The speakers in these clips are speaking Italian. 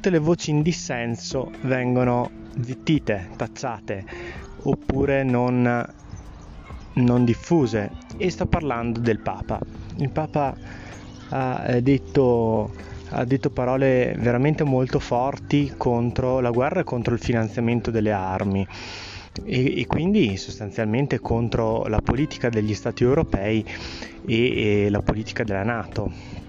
Tutte le voci in dissenso vengono zittite, tacciate oppure non, non diffuse e sto parlando del Papa. Il Papa ha eh, detto, ha detto parole veramente molto forti contro la guerra e contro il finanziamento delle armi. E, e, quindi sostanzialmente contro la politica degli stati europei e, e la politica della Nato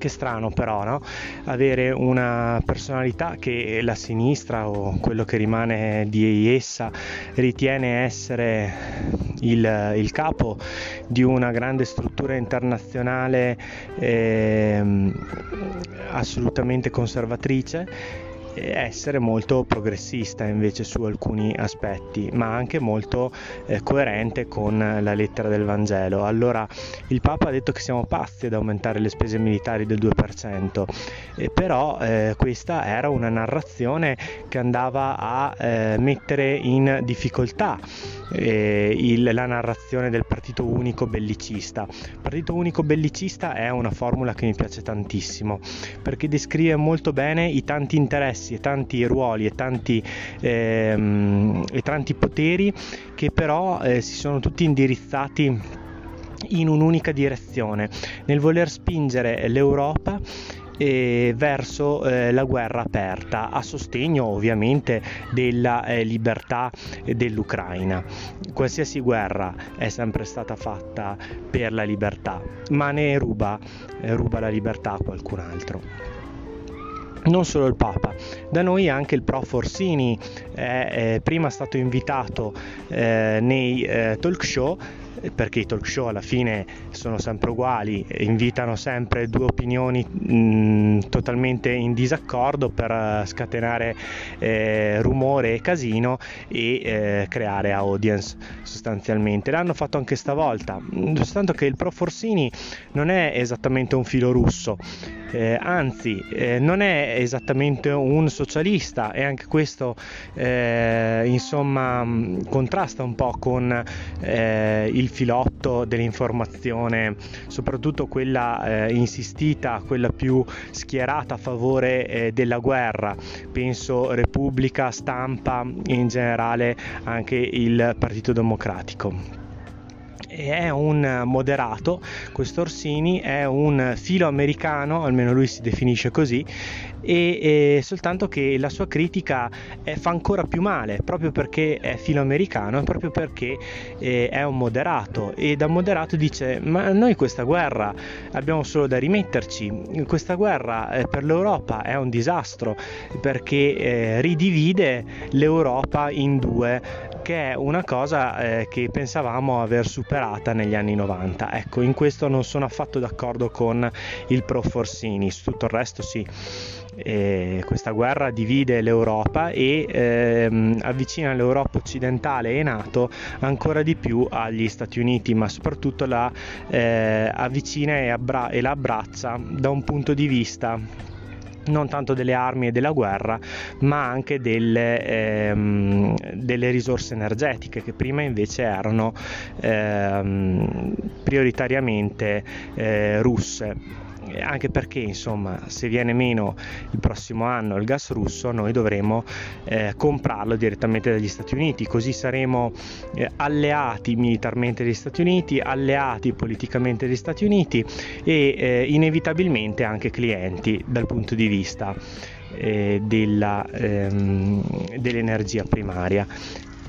che strano però, no? Avere una personalità che la sinistra o quello che rimane di essa ritiene essere il, il capo di una grande struttura internazionale eh, assolutamente conservatrice essere molto progressista invece su alcuni aspetti, ma anche molto eh, coerente con la lettera del Vangelo. Allora il Papa ha detto che siamo pazzi ad aumentare le spese militari del 2%, eh, però eh, questa era una narrazione che andava a eh, mettere in difficoltà eh, il, la narrazione del partito unico bellicista. Partito unico bellicista è una formula che mi piace tantissimo perché descrive molto bene i tanti interessi e tanti ruoli e tanti, ehm, e tanti poteri che però eh, si sono tutti indirizzati in un'unica direzione, nel voler spingere l'Europa eh, verso eh, la guerra aperta, a sostegno ovviamente della eh, libertà dell'Ucraina. Qualsiasi guerra è sempre stata fatta per la libertà, ma ne ruba, eh, ruba la libertà a qualcun altro. Non solo il Papa, da noi anche il Prof. Orsini è, è prima stato invitato eh, nei eh, talk show perché i talk show alla fine sono sempre uguali, invitano sempre due opinioni mh, totalmente in disaccordo per uh, scatenare eh, rumore e casino e eh, creare audience sostanzialmente. L'hanno fatto anche stavolta, soltanto che il Pro Forsini non è esattamente un filo russo, eh, anzi eh, non è esattamente un socialista e anche questo eh, insomma contrasta un po' con eh, il filotto dell'informazione, soprattutto quella eh, insistita, quella più schierata a favore eh, della guerra, penso Repubblica, Stampa e in generale anche il Partito Democratico è un moderato, questo Orsini è un filo americano, almeno lui si definisce così, e, soltanto che la sua critica è, fa ancora più male proprio perché è filoamericano e proprio perché eh, è un moderato. E da moderato dice ma noi questa guerra abbiamo solo da rimetterci. Questa guerra eh, per l'Europa è un disastro perché eh, ridivide l'Europa in due che è una cosa eh, che pensavamo aver superata negli anni 90 ecco in questo non sono affatto d'accordo con il Pro Forsini. Su tutto il resto sì. Eh, questa guerra divide l'Europa e ehm, avvicina l'Europa occidentale e NATO ancora di più agli Stati Uniti, ma soprattutto la eh, avvicina e, abbra- e la abbraccia da un punto di vista non tanto delle armi e della guerra, ma anche delle, ehm, delle risorse energetiche che prima invece erano ehm, prioritariamente eh, russe anche perché insomma se viene meno il prossimo anno il gas russo noi dovremo eh, comprarlo direttamente dagli Stati Uniti. Così saremo eh, alleati militarmente degli Stati Uniti alleati politicamente degli Stati Uniti e eh, inevitabilmente anche clienti dal punto di vista eh, della, ehm, dell'energia primaria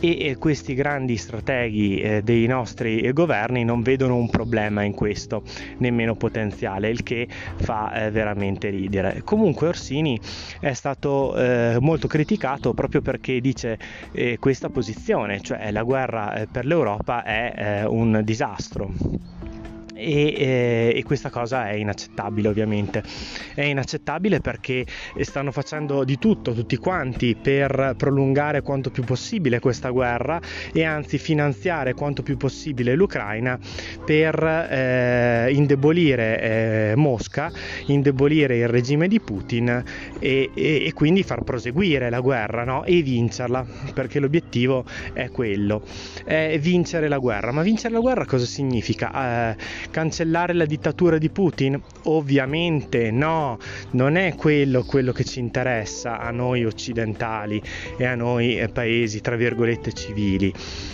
e questi grandi strateghi eh, dei nostri governi non vedono un problema in questo, nemmeno potenziale, il che fa eh, veramente ridere. Comunque Orsini è stato eh, molto criticato proprio perché dice eh, questa posizione, cioè la guerra eh, per l'Europa è eh, un disastro e, eh, e, questa cosa è inaccettabile ovviamente. È inaccettabile perché stanno facendo di tutto tutti quanti per prolungare quanto più possibile questa guerra e anzi finanziare quanto più possibile l'Ucraina per eh, indebolire eh, Mosca, indebolire il regime di Putin e, e, e quindi far proseguire la guerra no? e vincerla perché l'obiettivo è quello, è vincere la guerra. Ma vincere la guerra cosa significa? Cancellare la dittatura di Putin? Ovviamente no, non è quello, quello che ci interessa a noi occidentali e a noi eh, paesi tra virgolette civili.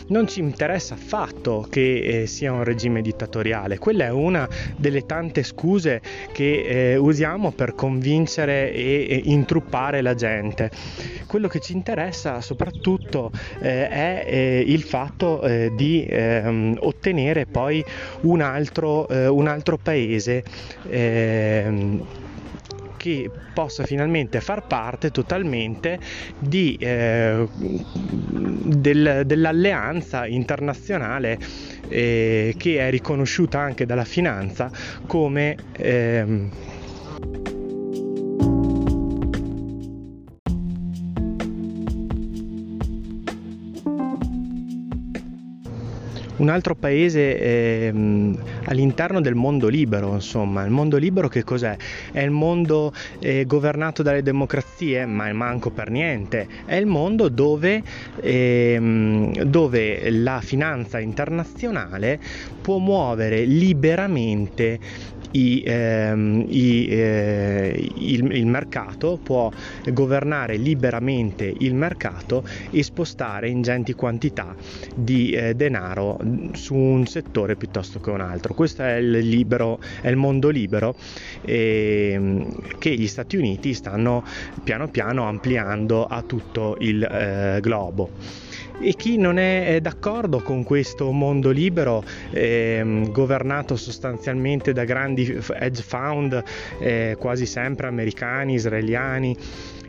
Non ci interessa affatto che eh, sia un regime dittatoriale, quella è una delle tante scuse che eh, usiamo per convincere e, e, intruppare la gente. Quello che ci interessa soprattutto eh, è eh, il fatto eh, di ehm, ottenere poi un altro altro, eh, un altro paese eh, che possa finalmente far parte totalmente di, eh, del, dell'alleanza internazionale eh, che è riconosciuta anche dalla finanza come un altro paese ehm, all'interno del mondo libero, insomma, il mondo libero che cos'è? È il mondo eh, governato dalle democrazie, ma manco per niente, è il mondo dove, ehm, dove la finanza internazionale può muovere liberamente i, ehm, i, eh, il, il, mercato, può governare liberamente il mercato e spostare ingenti quantità di eh, denaro su un settore piuttosto che un altro. Questo è il, libero, è il mondo libero eh, che gli Stati Uniti stanno piano piano ampliando a tutto il eh, globo e chi non è d'accordo con questo mondo libero eh, governato sostanzialmente da grandi hedge fund eh, quasi sempre americani, israeliani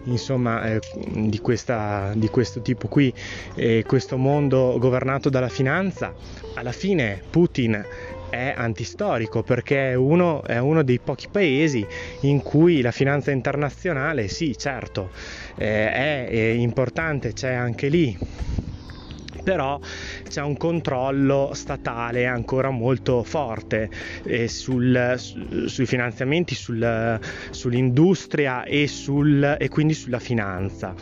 insomma eh, di, questa, di, questo tipo qui eh, questo mondo governato dalla finanza alla fine Putin è antistorico perché è uno, è uno, dei pochi paesi in cui la finanza internazionale sì certo eh, è, è importante c'è anche lì però c'è un controllo statale ancora molto forte eh, sul, su, sui finanziamenti, sul, sull'industria e, sul, e quindi sulla finanza.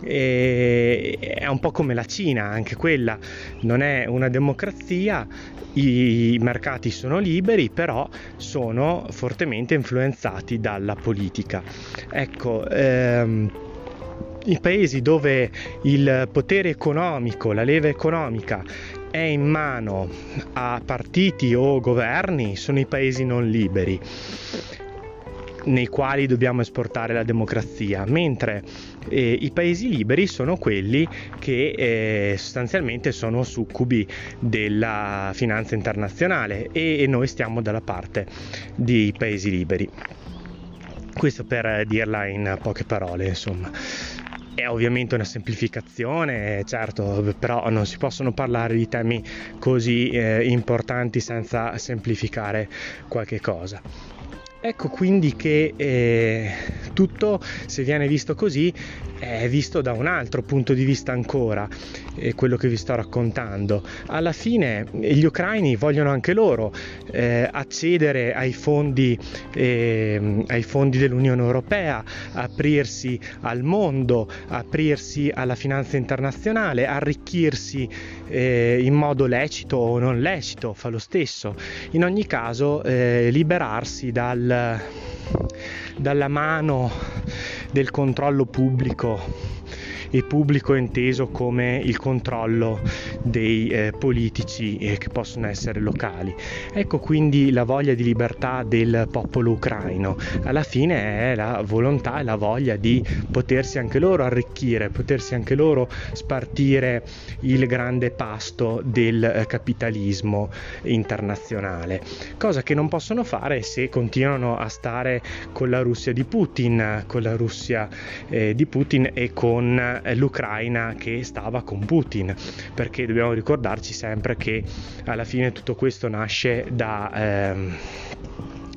E è un po' come la Cina, anche quella non è una democrazia, i mercati sono liberi, però sono fortemente influenzati dalla politica. Ecco, ehm, i paesi dove il potere economico, la leva economica è in mano a partiti o governi sono i paesi non liberi nei quali dobbiamo esportare la democrazia, mentre eh, i paesi liberi sono quelli che eh, sostanzialmente sono succubi della finanza internazionale e, e noi stiamo dalla parte dei paesi liberi. Questo per dirla in poche parole, insomma. È ovviamente una semplificazione, certo, però non si possono parlare di temi così eh, importanti senza semplificare qualche cosa. Ecco quindi che eh, tutto, se viene visto così, è visto da un altro punto di vista ancora, eh, quello che vi sto raccontando. Alla fine gli ucraini vogliono anche loro eh, accedere ai fondi, ehm, ai fondi dell'Unione Europea, aprirsi al mondo, aprirsi alla finanza internazionale, arricchirsi eh, in modo lecito o non lecito, fa lo stesso. In ogni caso eh, liberarsi dal dalla mano del controllo pubblico e pubblico inteso come il controllo dei eh, politici eh, che possono essere locali. Ecco quindi la voglia di libertà del popolo ucraino. Alla fine è la volontà e la voglia di potersi anche loro arricchire, potersi anche loro spartire il grande pasto del eh, capitalismo internazionale, cosa che non possono fare se continuano a stare con la Russia di Putin, con la Russia eh, di Putin e con eh, l'Ucraina che stava con Putin, perché dobbiamo ricordarci sempre che alla fine tutto questo nasce da... Ehm,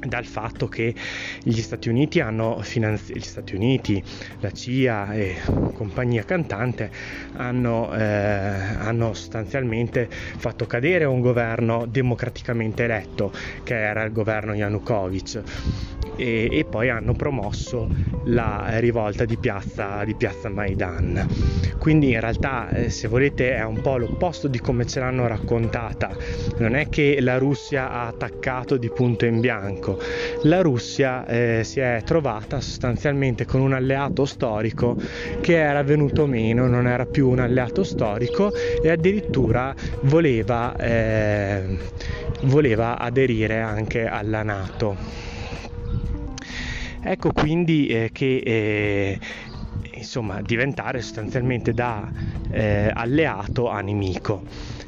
dal fatto che gli Stati Uniti hanno finanziato, gli Stati Uniti, la CIA e compagnia cantante hanno, eh, hanno sostanzialmente fatto cadere un governo democraticamente eletto che era il governo Yanukovych e, e poi hanno promosso la rivolta di piazza, di piazza Maidan. Quindi in realtà eh, se volete è un po' l'opposto di come ce l'hanno raccontata. Non è che la Russia ha attaccato di punto in bianco, la Russia eh, si è trovata sostanzialmente con un alleato storico che era venuto meno, non era più un alleato storico e addirittura voleva, eh, voleva aderire anche alla Nato. Ecco quindi eh, che eh, insomma diventare sostanzialmente da eh, alleato a nemico.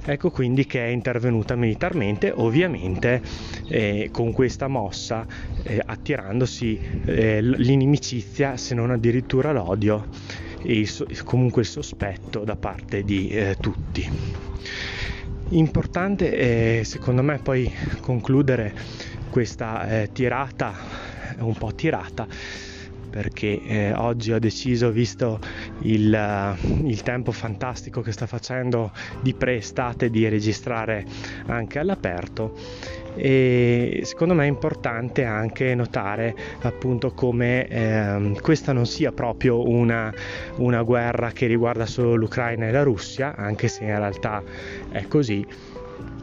Ecco quindi che è intervenuta militarmente, ovviamente eh, con questa mossa eh, attirandosi eh, l'inimicizia, se non addirittura l'odio e il, comunque il sospetto da parte di eh, tutti. Importante secondo me poi concludere questa eh, tirata un po' tirata perché eh, oggi ho deciso, visto il, uh, il, tempo fantastico che sta facendo di pre-estate, di registrare anche all'aperto e secondo me è importante anche notare appunto come eh, questa non sia proprio una, una guerra che riguarda solo l'Ucraina e la Russia, anche se in realtà è così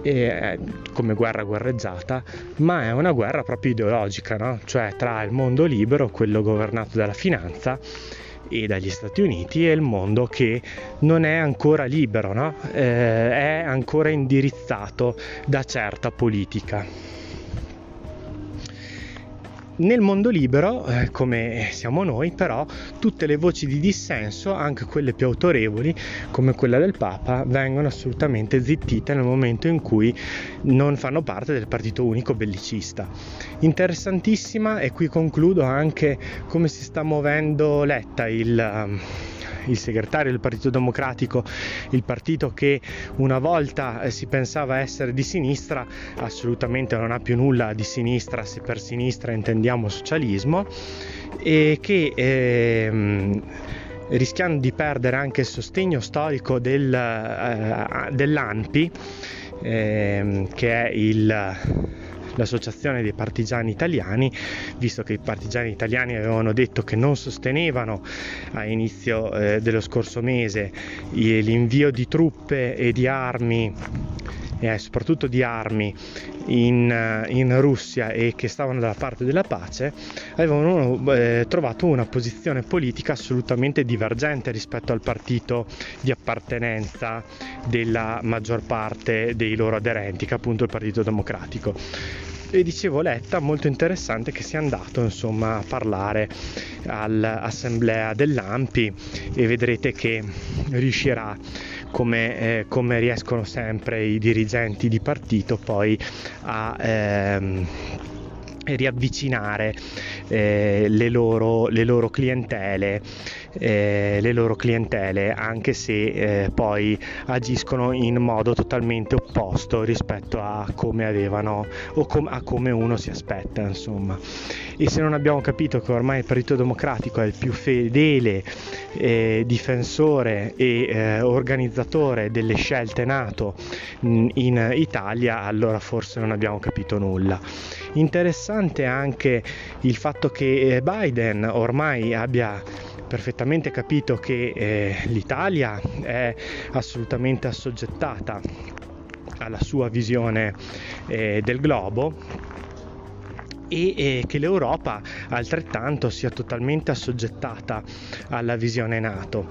e, come guerra guerreggiata, ma è una guerra proprio ideologica, no? cioè tra il mondo libero, quello governato dalla finanza, e dagli Stati Uniti e il mondo che non è ancora libero, no? eh, è ancora indirizzato da certa politica. Nel mondo libero, eh, come siamo noi, però, tutte le voci di dissenso, anche quelle più autorevoli, come quella del Papa, vengono assolutamente zittite nel momento in cui non fanno parte del partito unico bellicista. Interessantissima, e qui concludo anche come si sta muovendo Letta, il. Il segretario del Partito Democratico, il partito che una volta eh, si pensava essere di sinistra, assolutamente non ha più nulla di sinistra se per sinistra intendiamo socialismo, e che ehm, rischiando di perdere anche il sostegno storico del, eh, dell'ANPI, ehm, che è il l'associazione dei partigiani italiani, visto che i partigiani italiani avevano detto che non sostenevano a inizio eh, dello scorso mese l'invio di truppe e di armi eh, soprattutto di armi in, eh, in, Russia e che stavano dalla parte della pace, avevano eh, trovato una posizione politica assolutamente divergente rispetto al partito di appartenenza della maggior parte dei loro aderenti, che è appunto il Partito Democratico. E dicevo Letta molto interessante che sia andato insomma a parlare all'assemblea dell'AMPI e vedrete che riuscirà come, eh, come riescono sempre i dirigenti di partito poi a ehm, riavvicinare eh, le, loro, le loro clientele eh, le loro clientele anche se eh, poi agiscono in modo totalmente opposto rispetto a come avevano o com- a come uno si aspetta insomma. E se non abbiamo capito che ormai il Partito Democratico è il più fedele eh, difensore e eh, organizzatore delle scelte NATO in Italia allora forse non abbiamo capito nulla. Interessante anche il fatto che eh, Biden ormai abbia perfettamente capito che eh, l'Italia è assolutamente assoggettata alla sua visione eh, del globo e eh, che l'Europa altrettanto sia totalmente assoggettata alla visione NATO.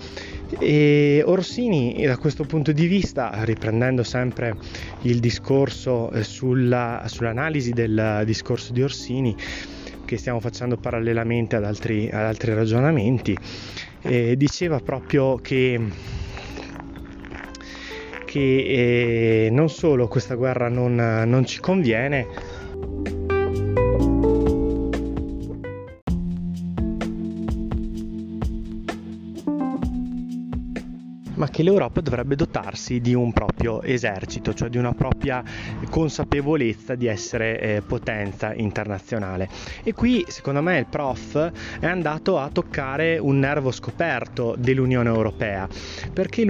E Orsini da questo punto di vista, riprendendo sempre il discorso eh, sulla, sull'analisi del discorso di Orsini, che stiamo facendo parallelamente ad altri, ad altri ragionamenti, eh, diceva proprio che che eh, non solo questa guerra non, non ci conviene, ma che l'Europa dovrebbe dotarsi di un proprio esercito, cioè di una propria consapevolezza di essere eh, potenza internazionale. E qui, secondo me, il prof è andato a toccare un nervo scoperto dell'Unione Europea, perché,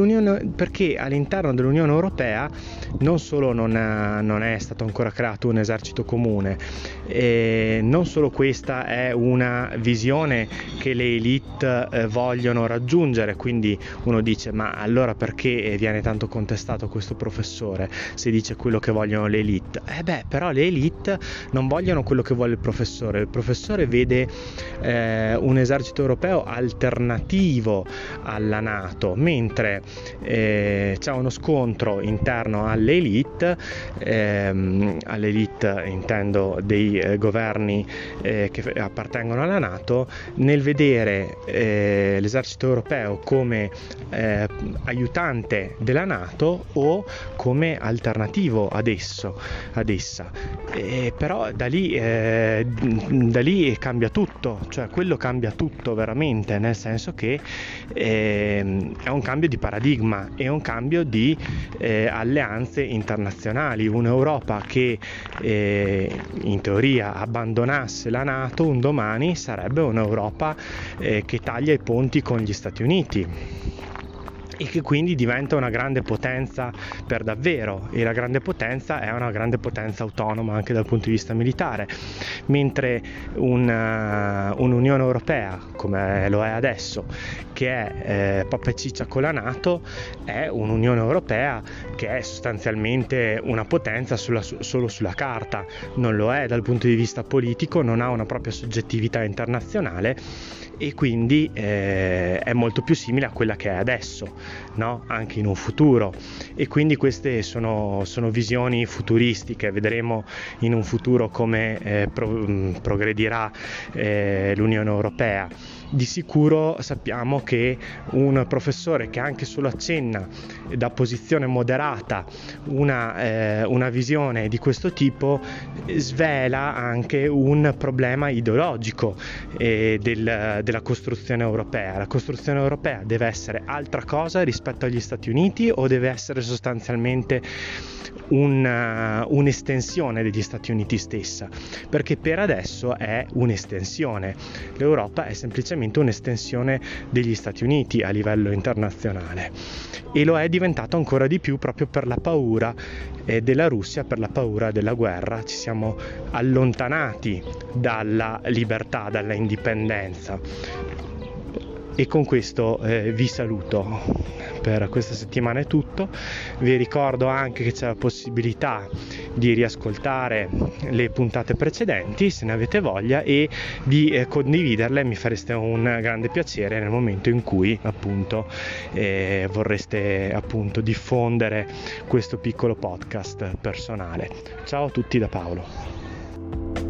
perché all'interno dell'Unione Europea non solo non, ha, non, è stato ancora creato un esercito comune, eh, non solo questa è una visione che le elite eh, vogliono raggiungere, quindi uno dice ma allora perché viene tanto contestato questo professore se dice quello che vogliono le elite? Eh beh, però le elite non vogliono quello che vuole il professore, il professore vede eh, un esercito europeo alternativo alla Nato, mentre eh, c'è uno scontro interno alle elite, ehm, alle intendo dei eh, governi eh, che appartengono alla Nato, nel vedere eh, l'esercito europeo come eh, aiutante della Nato o come alternativo ad, esso, ad essa. E però da lì, eh, da lì cambia tutto, cioè quello cambia tutto veramente, nel senso che eh, è un cambio di paradigma, è un cambio di eh, alleanze internazionali, un'Europa che eh, in teoria abbandonasse la Nato un domani sarebbe un'Europa eh, che taglia i ponti con gli Stati Uniti e che quindi diventa una grande potenza per davvero. E la grande potenza è una grande potenza autonoma anche dal punto di vista militare, mentre una, un'Unione Europea come lo è adesso, che è eh, pappa e ciccia con la Nato, è un'Unione Europea che è sostanzialmente una potenza sulla, solo sulla carta, non lo è dal punto di vista politico, non ha una propria soggettività internazionale e quindi eh, è molto più simile a quella che è adesso, no? anche in un futuro. E quindi queste sono, sono visioni futuristiche, vedremo in un futuro come eh, pro, progredirà eh, l'Unione Europea di sicuro sappiamo che un professore che anche solo accenna da posizione moderata una, eh, una visione di questo tipo svela anche un problema ideologico eh, del, della costruzione europea. La costruzione europea deve essere altra cosa rispetto agli Stati Uniti o deve essere sostanzialmente una, un'estensione degli Stati Uniti stessa, perché per adesso è un'estensione. L'Europa è semplicemente un'estensione degli Stati Uniti a livello internazionale e lo è diventato ancora di più proprio per la paura eh, della Russia, per la paura della guerra. Ci siamo allontanati dalla libertà, dalla indipendenza e con questo eh, vi saluto. Per questa settimana è tutto. Vi ricordo anche che c'è la possibilità di riascoltare le puntate precedenti se ne avete voglia e di eh, condividerle. Mi fareste un grande piacere nel momento in cui appunto eh, vorreste appunto diffondere questo piccolo podcast personale. Ciao a tutti da Paolo